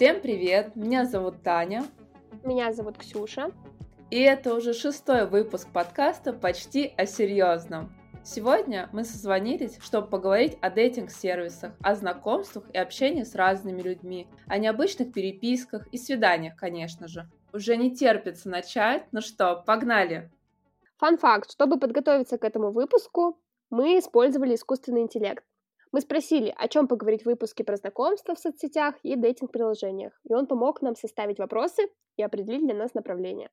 Всем привет! Меня зовут Таня. Меня зовут Ксюша. И это уже шестой выпуск подкаста «Почти о серьезном». Сегодня мы созвонились, чтобы поговорить о дейтинг-сервисах, о знакомствах и общении с разными людьми, о необычных переписках и свиданиях, конечно же. Уже не терпится начать. Ну что, погнали! Фан-факт. Чтобы подготовиться к этому выпуску, мы использовали искусственный интеллект. Мы спросили, о чем поговорить в выпуске про знакомства в соцсетях и дейтинг-приложениях, и он помог нам составить вопросы и определить для нас направление.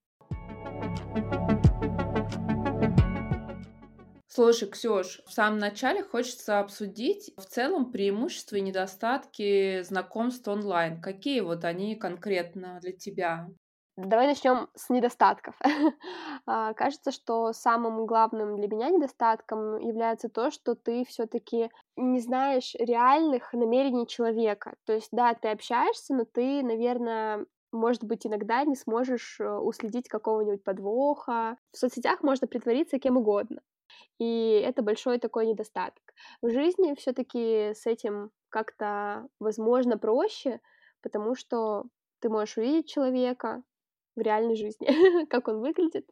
Слушай, Ксюш, в самом начале хочется обсудить в целом преимущества и недостатки знакомств онлайн. Какие вот они конкретно для тебя? Давай начнем с недостатков. А, кажется, что самым главным для меня недостатком является то, что ты все-таки не знаешь реальных намерений человека. То есть, да, ты общаешься, но ты, наверное, может быть, иногда не сможешь э, уследить какого-нибудь подвоха. В соцсетях можно притвориться кем угодно. И это большой такой недостаток. В жизни все-таки с этим как-то, возможно, проще, потому что ты можешь увидеть человека, в реальной жизни, как он выглядит.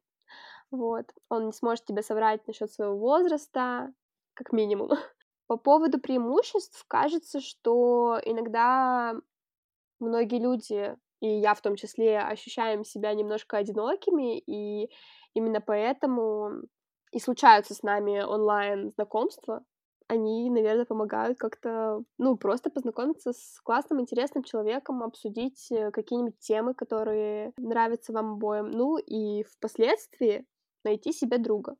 Вот. Он не сможет тебе соврать насчет своего возраста, как минимум. По поводу преимуществ, кажется, что иногда многие люди, и я в том числе, ощущаем себя немножко одинокими, и именно поэтому и случаются с нами онлайн знакомства, они, наверное, помогают как-то, ну, просто познакомиться с классным, интересным человеком, обсудить э, какие-нибудь темы, которые нравятся вам обоим, ну, и впоследствии найти себе друга.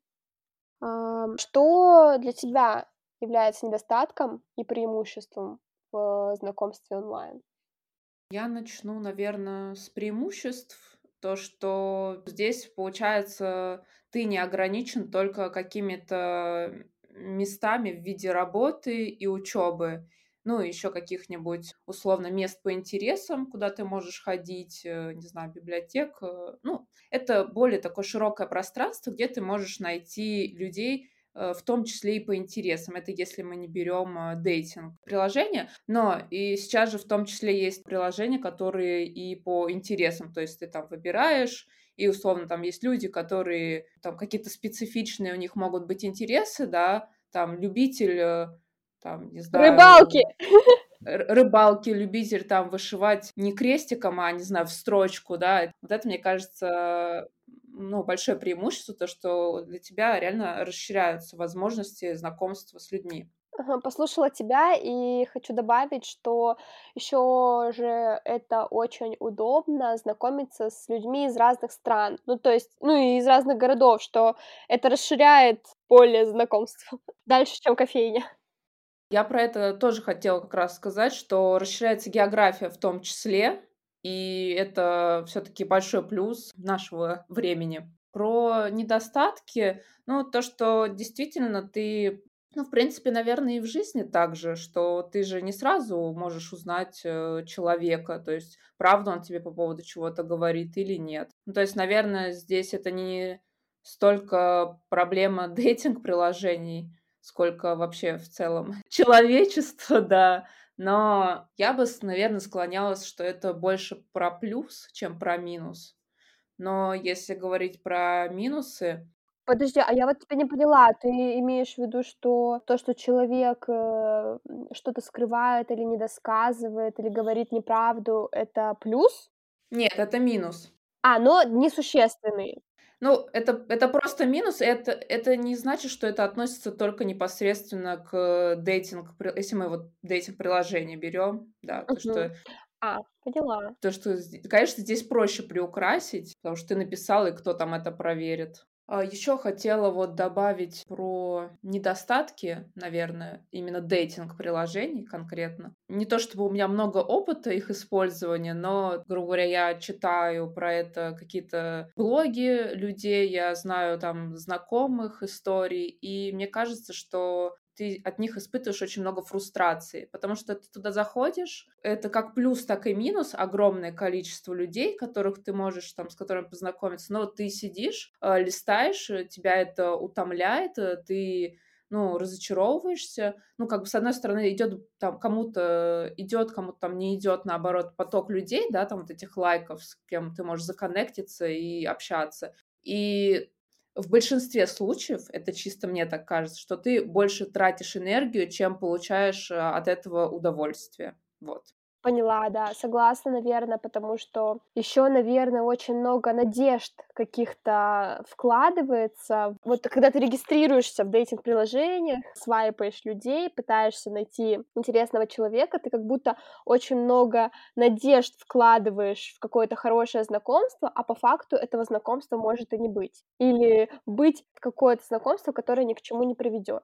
Что для тебя является недостатком и преимуществом в знакомстве онлайн? Я начну, наверное, с преимуществ. То, что здесь, получается, ты не ограничен только какими-то местами в виде работы и учебы, ну, еще каких-нибудь условно мест по интересам, куда ты можешь ходить, э, не знаю, библиотек. Э, ну, это более такое широкое пространство, где ты можешь найти людей, э, в том числе и по интересам. Это если мы не берем дейтинг приложения. Но и сейчас же в том числе есть приложения, которые и по интересам. То есть ты там выбираешь и условно там есть люди, которые там какие-то специфичные у них могут быть интересы, да, там любитель, э, там, не знаю... Рыбалки! Рыбалки, любитель там вышивать не крестиком, а, не знаю, в строчку, да. Вот это, мне кажется, ну, большое преимущество, то, что для тебя реально расширяются возможности знакомства с людьми. Послушала тебя и хочу добавить, что еще же это очень удобно знакомиться с людьми из разных стран, ну то есть, ну и из разных городов, что это расширяет поле знакомств дальше, чем кофейня. Я про это тоже хотела как раз сказать, что расширяется география в том числе, и это все-таки большой плюс нашего времени. Про недостатки, ну, то, что действительно ты ну, в принципе, наверное, и в жизни так же, что ты же не сразу можешь узнать э, человека, то есть правду он тебе по поводу чего-то говорит или нет. Ну, то есть, наверное, здесь это не столько проблема дейтинг-приложений, сколько вообще в целом человечество, да. Но я бы, наверное, склонялась, что это больше про плюс, чем про минус. Но если говорить про минусы, Подожди, а я вот тебя не поняла. Ты имеешь в виду, что то, что человек э, что-то скрывает или недосказывает, или говорит неправду, это плюс? Нет, это минус. А, но несущественный. Ну, это, это просто минус. Это, это не значит, что это относится только непосредственно к дейтинг, если мы вот дейтинг-приложение берем, да, то, что А, поняла. то, что, конечно, здесь проще приукрасить, потому что ты написал, и кто там это проверит. А, Еще хотела вот добавить про недостатки, наверное, именно дейтинг-приложений конкретно. Не то чтобы у меня много опыта их использования, но, грубо говоря, я читаю про это какие-то блоги людей, я знаю там знакомых историй, и мне кажется, что ты от них испытываешь очень много фрустрации, потому что ты туда заходишь, это как плюс, так и минус, огромное количество людей, которых ты можешь там, с которыми познакомиться, но ты сидишь, э, листаешь, э, тебя это утомляет, э, ты ну, разочаровываешься. Ну, как бы, с одной стороны, идет там кому-то идет, кому-то там не идет, наоборот, поток людей, да, там вот этих лайков, с кем ты можешь законнектиться и общаться. И в большинстве случаев, это чисто мне так кажется, что ты больше тратишь энергию, чем получаешь э, от этого удовольствие. Вот. Поняла, да, согласна, наверное, потому что еще, наверное, очень много надежд каких-то вкладывается. Вот когда ты регистрируешься в дейтинг-приложениях, свайпаешь людей, пытаешься найти интересного человека, ты как будто очень много надежд вкладываешь в какое-то хорошее знакомство, а по факту этого знакомства может и не быть. Или быть какое-то знакомство, которое ни к чему не приведет.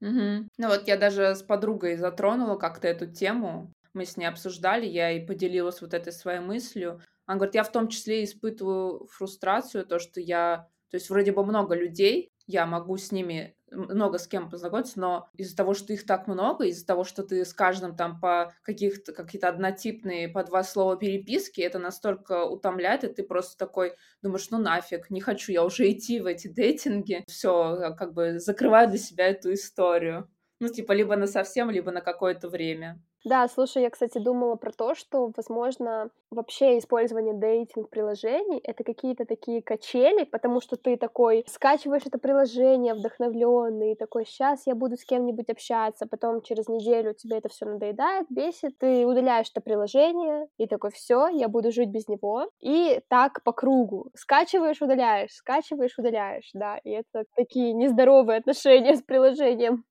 Угу. Ну вот я даже с подругой затронула как-то эту тему, мы с ней обсуждали, я и поделилась вот этой своей мыслью. Она говорит, я в том числе испытываю фрустрацию, то, что я... То есть вроде бы много людей, я могу с ними много с кем познакомиться, но из-за того, что их так много, из-за того, что ты с каждым там по каких-то какие-то однотипные по два слова переписки, это настолько утомляет, и ты просто такой думаешь, ну нафиг, не хочу я уже идти в эти дейтинги, все, как бы закрываю для себя эту историю. Ну, типа, либо на совсем, либо на какое-то время. Да, слушай, я, кстати, думала про то, что, возможно, вообще использование дейтинг-приложений — это какие-то такие качели, потому что ты такой скачиваешь это приложение вдохновленный, такой, сейчас я буду с кем-нибудь общаться, потом через неделю тебе это все надоедает, бесит, ты удаляешь это приложение, и такой, все, я буду жить без него, и так по кругу. Скачиваешь, удаляешь, скачиваешь, удаляешь, да, и это такие нездоровые отношения с приложением.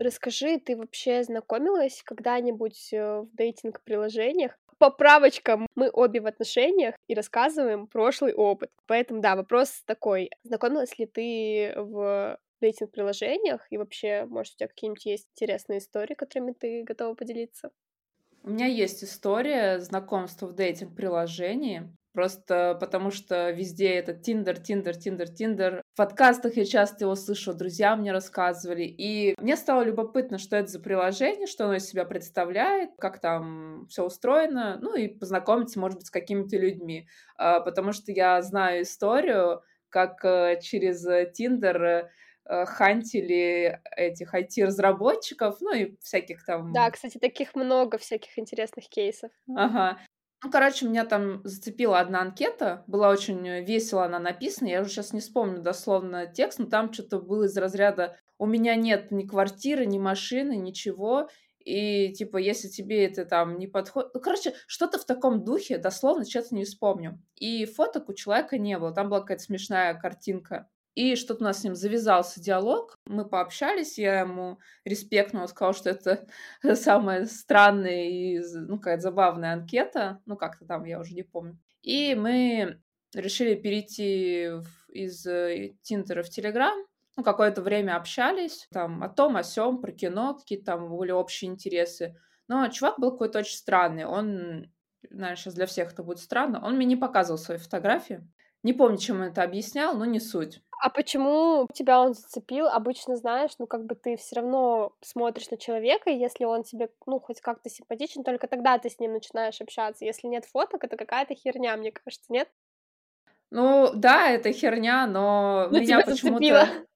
Расскажи, ты вообще знакомилась когда-нибудь э, в дейтинг-приложениях? Поправочка, мы обе в отношениях и рассказываем прошлый опыт. Поэтому, да, вопрос такой. Знакомилась ли ты в дейтинг-приложениях? И вообще, может, у тебя какие-нибудь есть интересные истории, которыми ты готова поделиться? У меня есть история знакомства в дейтинг-приложении. Просто потому что везде это Tinder, Tinder, Tinder, Tinder. В подкастах я часто его слышу, друзья мне рассказывали. И мне стало любопытно, что это за приложение, что оно из себя представляет, как там все устроено, ну и познакомиться, может быть, с какими-то людьми. А, потому что я знаю историю, как э, через Тиндер э, хантили этих IT-разработчиков, ну и всяких там... Да, кстати, таких много всяких интересных кейсов. Ага. Ну, короче, меня там зацепила одна анкета, была очень э, весело она написана, я уже сейчас не вспомню дословно текст, но там что-то было из разряда «У меня нет ни квартиры, ни машины, ничего, и, типа, если тебе это там не подходит... Ну, короче, что-то в таком духе, дословно, сейчас не вспомню. И фоток у человека не было, там была какая-то смешная картинка. И что-то у нас с ним завязался диалог, мы пообщались, я ему респектнула, сказала, что это самая странная и, ну, какая-то забавная анкета, ну, как-то там, я уже не помню. И мы решили перейти в, из э, Тинтера в Телеграм, ну, какое-то время общались, там, о том, о сём, про кино, какие-то там были общие интересы. Но чувак был какой-то очень странный, он, наверное, сейчас для всех это будет странно, он мне не показывал свои фотографии. Не помню, чем он это объяснял, но не суть. А почему тебя он зацепил? Обычно, знаешь, ну, как бы ты все равно смотришь на человека, и если он тебе, ну, хоть как-то симпатичен, только тогда ты с ним начинаешь общаться. Если нет фоток, это какая-то херня, мне кажется, нет? Ну, да, это херня, но, но меня почему-то...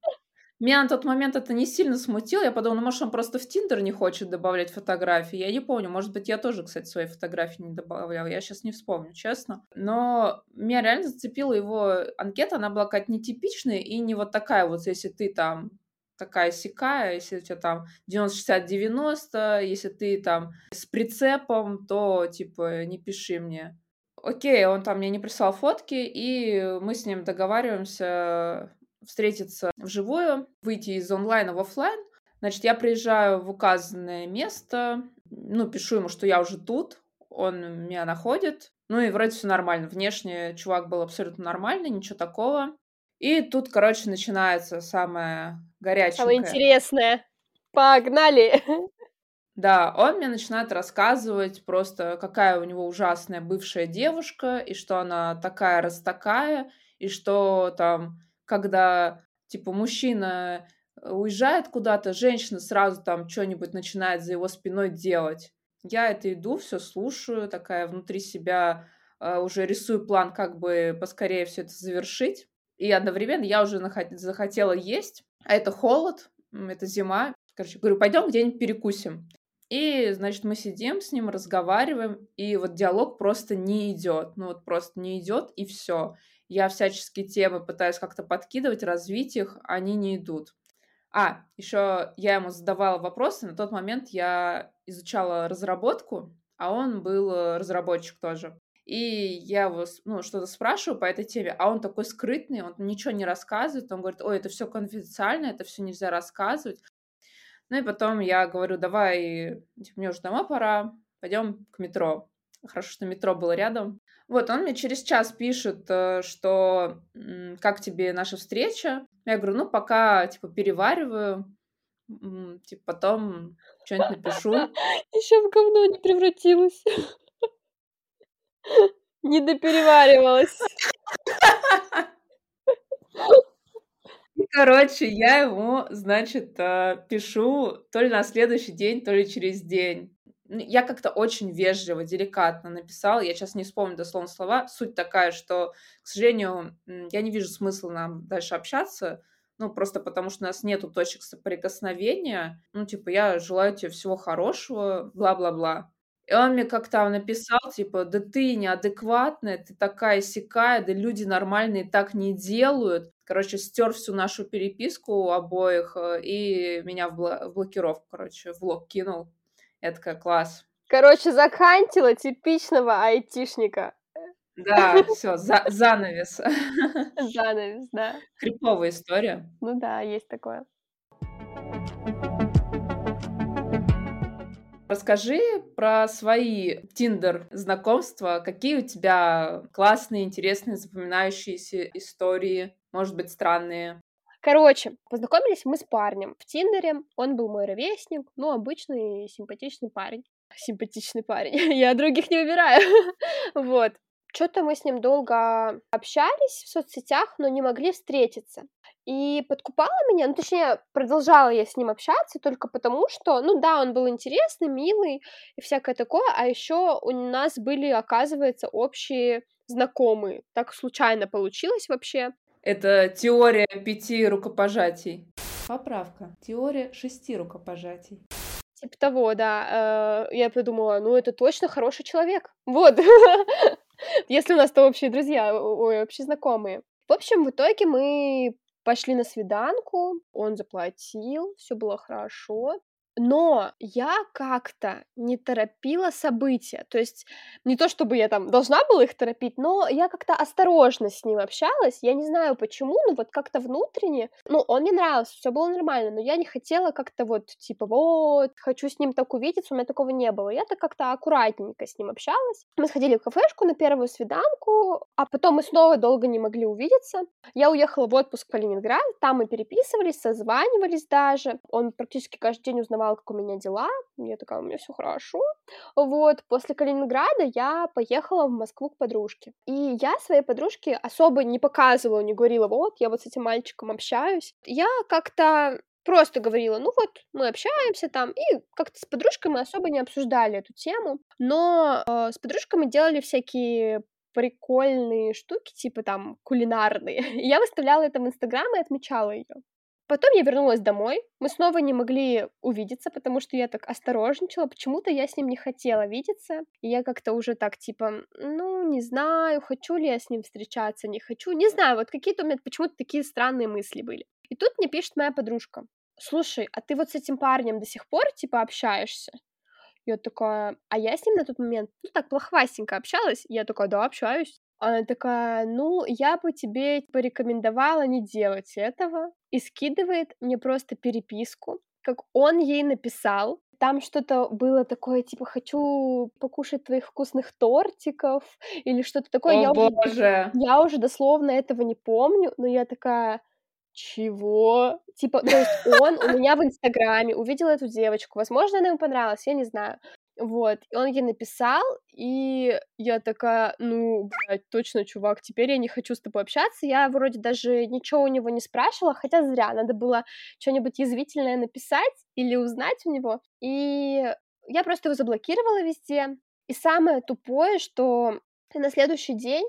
Меня на тот момент это не сильно смутило. Я подумала, ну, может, он просто в Тиндер не хочет добавлять фотографии. Я не помню. Может быть, я тоже, кстати, свои фотографии не добавляла. Я сейчас не вспомню, честно. Но меня реально зацепила его анкета. Она была какая-то нетипичная и не вот такая вот, если ты там такая сякая, если у тебя там 90-60-90, если ты там с прицепом, то, типа, не пиши мне. Окей, он там мне не прислал фотки, и мы с ним договариваемся встретиться вживую, выйти из онлайна в офлайн. Значит, я приезжаю в указанное место, ну, пишу ему, что я уже тут, он меня находит. Ну и вроде все нормально. Внешне чувак был абсолютно нормальный, ничего такого. И тут, короче, начинается самое горячее. Самое интересное. Погнали! Да, он мне начинает рассказывать просто, какая у него ужасная бывшая девушка, и что она такая раз такая, и что там когда, типа, мужчина э, уезжает куда-то, женщина сразу там что-нибудь начинает за его спиной делать. Я это иду, все слушаю, такая внутри себя э, уже рисую план, как бы поскорее все это завершить. и одновременно я уже захотела есть, а это холод, это зима. Короче, говорю, пойдем где-нибудь перекусим. И, значит, мы сидим с ним, разговариваем, и вот диалог просто не идет. Ну вот просто не идет, и все. Я всячески темы пытаюсь как-то подкидывать, развить их, они не идут. А, еще я ему задавала вопросы. На тот момент я изучала разработку, а он был э, разработчик тоже. И я его ну, что-то спрашиваю по этой теме, а он такой скрытный, он ничего не рассказывает, он говорит, ой, это все конфиденциально, это все нельзя рассказывать. Ну и потом я говорю, давай, типа, мне уже домой пора, пойдем к метро. Хорошо, что метро было рядом. Вот, он мне через час пишет, э, что как тебе наша встреча. Я говорю, ну, пока, типа, перевариваю, типа, потом что-нибудь напишу. Еще в говно не превратилась. Не допереваривалась. Короче, я ему, значит, э, пишу то ли на следующий день, то ли через день. Я как-то очень вежливо, деликатно написала. Я сейчас не вспомню дословно слова. Суть такая, что, к сожалению, я не вижу смысла нам дальше общаться. Ну, просто потому что у нас нету точек соприкосновения. Ну, типа, я желаю тебе всего хорошего, бла-бла-бла. И он мне как-то написал, типа, да ты неадекватная, ты такая сякая, да люди нормальные так не делают. Короче, стер всю нашу переписку обоих э, и меня в, бла- в блокировку, короче, в блок кинул. Я такая, класс. Короче, закантила типичного айтишника. Да, все, за- занавес. Занавес, да. Криповая история. Ну да, есть такое. Расскажи про свои Тиндер знакомства. Какие у тебя классные, интересные, запоминающиеся истории, может быть, странные? Короче, познакомились мы с парнем в Тиндере. Он был мой ровесник, ну, обычный симпатичный парень. Симпатичный парень. Я других не выбираю. вот. Что-то мы с ним долго общались в соцсетях, но не могли встретиться. И подкупала меня, ну, точнее, продолжала я с ним общаться только потому, что, ну да, он был интересный, милый и всякое такое, а еще у нас были, оказывается, общие знакомые. Так случайно получилось вообще. Это теория пяти рукопожатий. Поправка. Теория шести рукопожатий. Типа того, да. Э, я подумала, ну это точно хороший человек. Вот. Если у нас-то общие друзья, ой, общие знакомые. В общем, в итоге мы пошли на свиданку, он заплатил, все было хорошо но я как-то не торопила события. То есть не то, чтобы я там должна была их торопить, но я как-то осторожно с ним общалась. Я не знаю почему, но вот как-то внутренне, ну, он мне нравился, все было нормально, но я не хотела как-то вот, типа, вот, хочу с ним так увидеться, у меня такого не было. Я так как-то аккуратненько с ним общалась. Мы сходили в кафешку на первую свиданку, а потом мы снова долго не могли увидеться. Я уехала в отпуск в Калининград, там мы переписывались, созванивались даже. Он практически каждый день узнавал узнавала, как у меня дела. Я такая, у меня все хорошо. Вот, после Калининграда я поехала в Москву к подружке. И я своей подружке особо не показывала, не говорила, вот, я вот с этим мальчиком общаюсь. Я как-то просто говорила, ну вот, мы общаемся там, и как-то с подружкой мы особо не обсуждали эту тему, но э, с подружкой мы делали всякие прикольные штуки, типа там кулинарные. я выставляла это в Инстаграм и отмечала ее. Потом я вернулась домой, мы снова не могли увидеться, потому что я так осторожничала, почему-то я с ним не хотела видеться, и я как-то уже так, типа, ну, не знаю, хочу ли я с ним встречаться, не хочу, не знаю, вот какие-то у меня почему-то такие странные мысли были. И тут мне пишет моя подружка, слушай, а ты вот с этим парнем до сих пор, типа, общаешься? Я такая, а я с ним на тот момент, ну, так, плохвастенько общалась. Я такая, да, общаюсь. Она такая, ну, я бы тебе порекомендовала не делать этого. И скидывает мне просто переписку, как он ей написал. Там что-то было такое, типа, хочу покушать твоих вкусных тортиков или что-то такое. О, я боже! Уже, я уже дословно этого не помню, но я такая, чего? Типа, то есть он у меня в Инстаграме увидел эту девочку. Возможно, она ему понравилась, я не знаю. Вот, и он ей написал, и я такая, ну, блядь, точно, чувак, теперь я не хочу с тобой общаться. Я вроде даже ничего у него не спрашивала, хотя зря, надо было что-нибудь язвительное написать или узнать у него. И я просто его заблокировала везде. И самое тупое, что на следующий день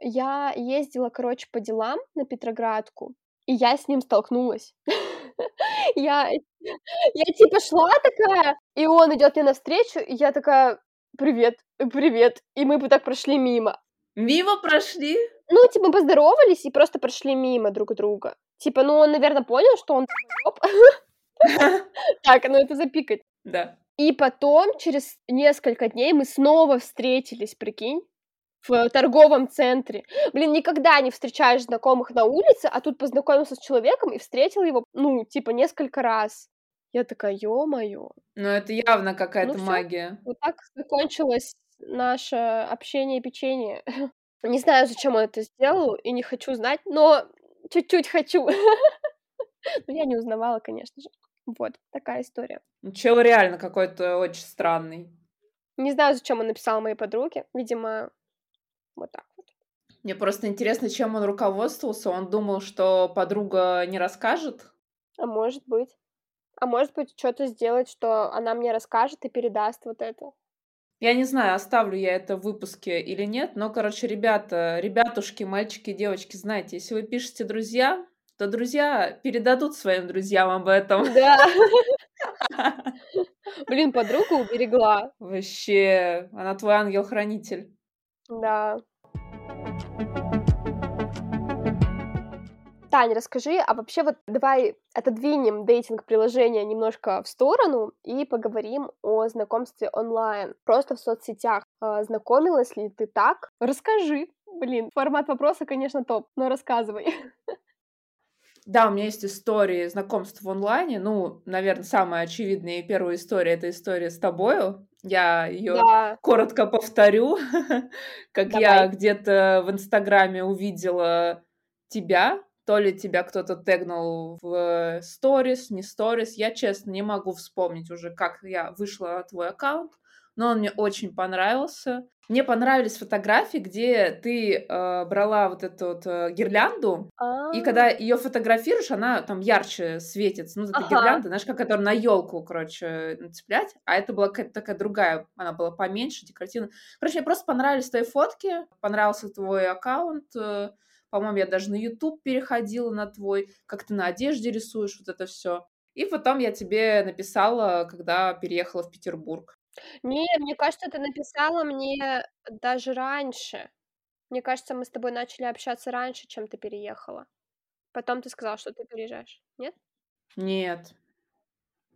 Я ездила, короче, по делам на Петроградку, и я с ним столкнулась. Я я типа шла такая, и он идет мне навстречу, и я такая: "Привет, привет". И мы бы так прошли мимо. Мимо прошли? Ну, типа, поздоровались и просто прошли мимо друг друга. Типа, ну, он, наверно, понял, что он. Так, ну это запикать. Да. И потом, через несколько дней, мы снова встретились, прикинь, в торговом центре. Блин, никогда не встречаешь знакомых на улице, а тут познакомился с человеком и встретил его, ну, типа, несколько раз. Я такая: "Ё-моё". Ну, это явно Ну какая-то всё, магия. вот так закончилось наше общение-печение. Не знаю, зачем он это сделал, и не хочу знать, но чуть-чуть хочу. Но я не узнавала, конечно же. Вот такая история. Ну, чел реально какой-то очень странный. Не знаю, зачем он написал моей подруге. Видимо, вот так вот. Мне просто интересно, чем он руководствовался. Он думал, что подруга не расскажет? А может быть. А может быть, чё-то сделать, что она мне расскажет и передаст вот это. Я не знаю, оставлю я это в выпуске или нет, но, короче, ребята, ребятушки, мальчики, девочки, знаете, если вы пишете друзья, то друзья передадут своим друзьям об этом. Да. Блин, подругу уберегла. Вообще, она твой ангел-хранитель. Да. Тань, расскажи, а вообще вот давай отодвинем дейтинг-приложения немножко в сторону и поговорим о знакомстве онлайн, просто в соцсетях. А, знакомилась ли ты так? Расскажи. Блин, формат вопроса, конечно, топ, но рассказывай. Да, у меня есть истории знакомств в онлайне. Ну, наверно, самая очевидная и первая история- это история с тобою. Я её Да. коротко повторю. Как я Давай. где-то в "Инстаграме" увидела тебя, то ли тебя кто-то тегнул в сторис, не сторис. Я, честно, не могу вспомнить уже, как я вышла на твой аккаунт, но он мне очень понравился. Мне понравились фотографии, где ты, э, брала вот эту вот, э, гирлянду, и когда А. её фотографируешь, она там ярче светится. Ну, эта Ага. гирлянда, знаешь, как которую на ёлку, короче, нацеплять, а это была какая-то такая другая, она была поменьше, декоративная. Короче, мне просто понравились твои фотки, понравился твой аккаунт. Э, по-моему, я даже на "Ютуб" переходила на твой, как ты на одежде рисуешь, вот это всё. И потом я тебе написала, когда переехала в Петербург. Не, мне кажется, ты написала мне даже раньше. Мне кажется, мы с тобой начали общаться раньше, чем ты переехала. Потом ты сказала, что ты переезжаешь. Нет? Нет.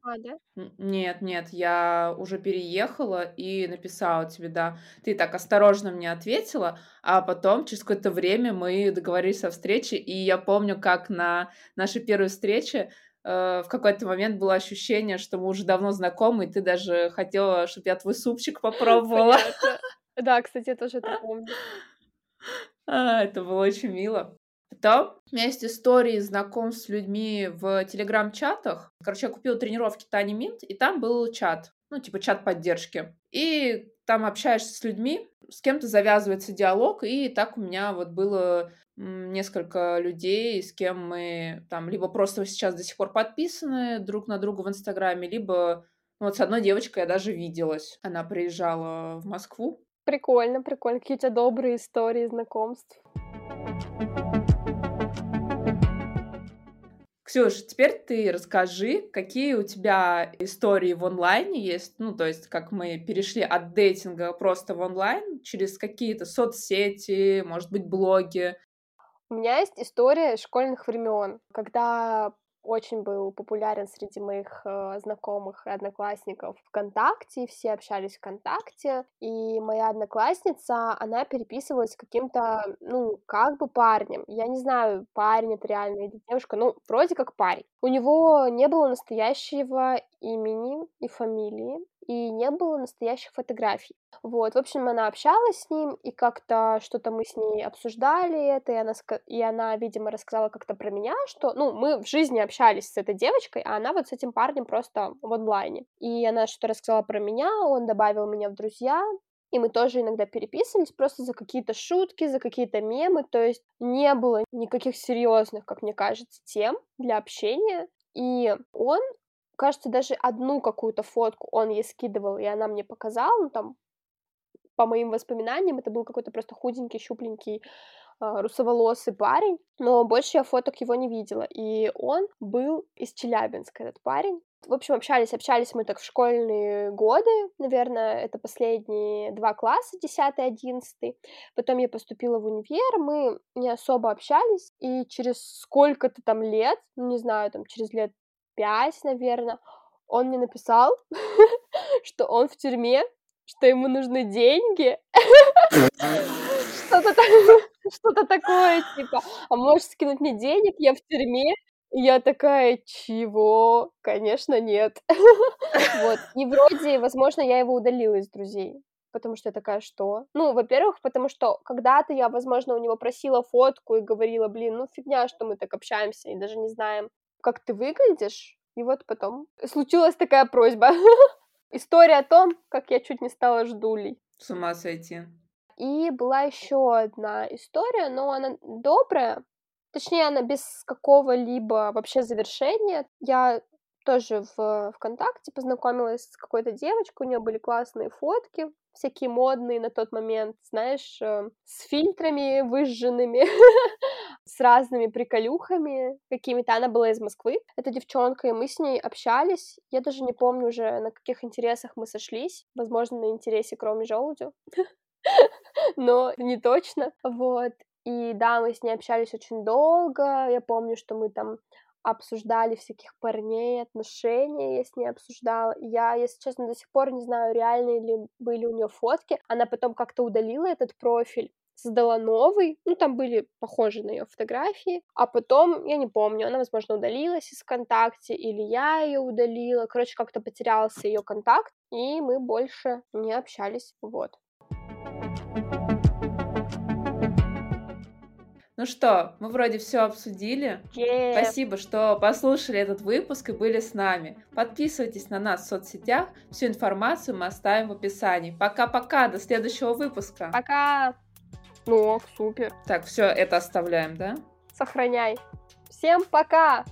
А, да? Н нет, нет, я уже переехала и написала тебе, да. Ты так осторожно мне ответила, а потом, через какое-то время, мы договорились о встрече. И я помню, как на нашей первой встрече, в какой-то момент было ощущение, что мы уже давно знакомы, и ты даже хотела, чтоб я твой супчик попробовала. Понятно. Да, кстати, я тоже это помню. А, это было очень мило. Потом у меня есть истории знакомств с людьми в телеграм-чатах. Короче, я купила тренировки Тани Минт, и там был чат, ну, типа чат поддержки. И там общаешься с людьми, с кем-то завязывается диалог, и так у меня вот было, несколько людей, с кем мы там либо просто сейчас до сих пор подписаны друг на друга в "Инстаграме", либо ну, вот с одной девочкой я даже виделась. Она приезжала в Москву. Прикольно, прикольно. Какие у тя добрые истории знакомств. Ксюш, теперь ты расскажи, какие у тебя истории в онлайне есть. Ну, то есть, как мы перешли от дейтинга просто в онлайн, через какие-то соцсети, может быть, блоги. У меня есть история школьных времен, когда очень был популярен среди моих, э, знакомых и одноклассников "ВКонтакте", все общались "ВКонтакте". И моя одноклассница, она переписывалась с каким-то, ну, как бы парнем. Я не знаю, парень это реально или девушка, ну, вроде как парень. У него не было настоящего имени и фамилии, и не было настоящих фотографий. Вот, в общем, она общалась с ним, и как-то что-то мы с ней обсуждали это, и она и она, видимо, рассказала как-то про меня, что, ну, мы в жизни общались с этой девочкой, а она вот с этим парнем просто в онлайне. И она что-то рассказала про меня, он добавил меня в друзья, и мы тоже иногда переписывались просто за какие-то шутки, за какие-то мемы. То есть не было никаких серьезных, как мне кажется, тем для общения. И он, кажется, даже одну какую-то фотку он ей скидывал, и она мне показала. Ну, там, по моим воспоминаниям, это был какой-то просто худенький, щупленький а, русоволосый парень, но больше я фоток его не видела. И он был из Челябинска, этот парень. В общем, общались, общались мы так в школьные годы, наверное, это последние два класса, 10 11 Потом я поступила в универ, мы не особо общались, и через сколько-то там лет, ну, не знаю, там, через лет пять, наверное, он мне написал, что он в тюрьме, что ему нужны деньги. Что-то такое, типа, а можешь скинуть мне денег, я в тюрьме, я такая, чего? Конечно, нет. Вот. И вроде, возможно, я его удалила из друзей. Потому что я такая, что? Ну, во-первых, потому что когда-то я, возможно, у него просила фотку и говорила, блин, ну фигня, что мы так общаемся и даже не знаем, как ты выглядишь. И вот потом случилась такая просьба. История о том, как я чуть не стала ждулей. С ума сойти. И была еще одна история, но она добрая, Точнее, она без какого-либо вообще завершения. Я тоже в ВКонтакте познакомилась с какой-то девочкой, у нее были классные фотки, всякие модные на тот момент, знаешь, э, с фильтрами выжженными, с разными приколюхами какими-то. Она была из Москвы, эта девчонка, и мы с ней общались. Я даже не помню уже, на каких интересах мы сошлись. Возможно, на интересе кроме желудю. но не точно, вот. И да, мы с ней общались очень долго. Я помню, что мы там обсуждали всяких парней, отношения я с ней обсуждала. Я, если честно, до сих пор не знаю, реальные ли были у нее фотки. Она потом как-то удалила этот профиль, создала новый, ну, там были похожи на ее фотографии, а потом, я не помню, она, возможно, удалилась из ВКонтакте, или я ее удалила, короче, как-то потерялся ее контакт, и мы больше не общались, вот. Ну что, мы вроде все обсудили. Yeah. Спасибо, что послушали этот выпуск и были с нами. Подписывайтесь на нас в соцсетях. Всю информацию мы оставим в описании. Пока-пока, до следующего выпуска. Пока. Ну, супер. Так, все это оставляем, да? Сохраняй. Всем пока!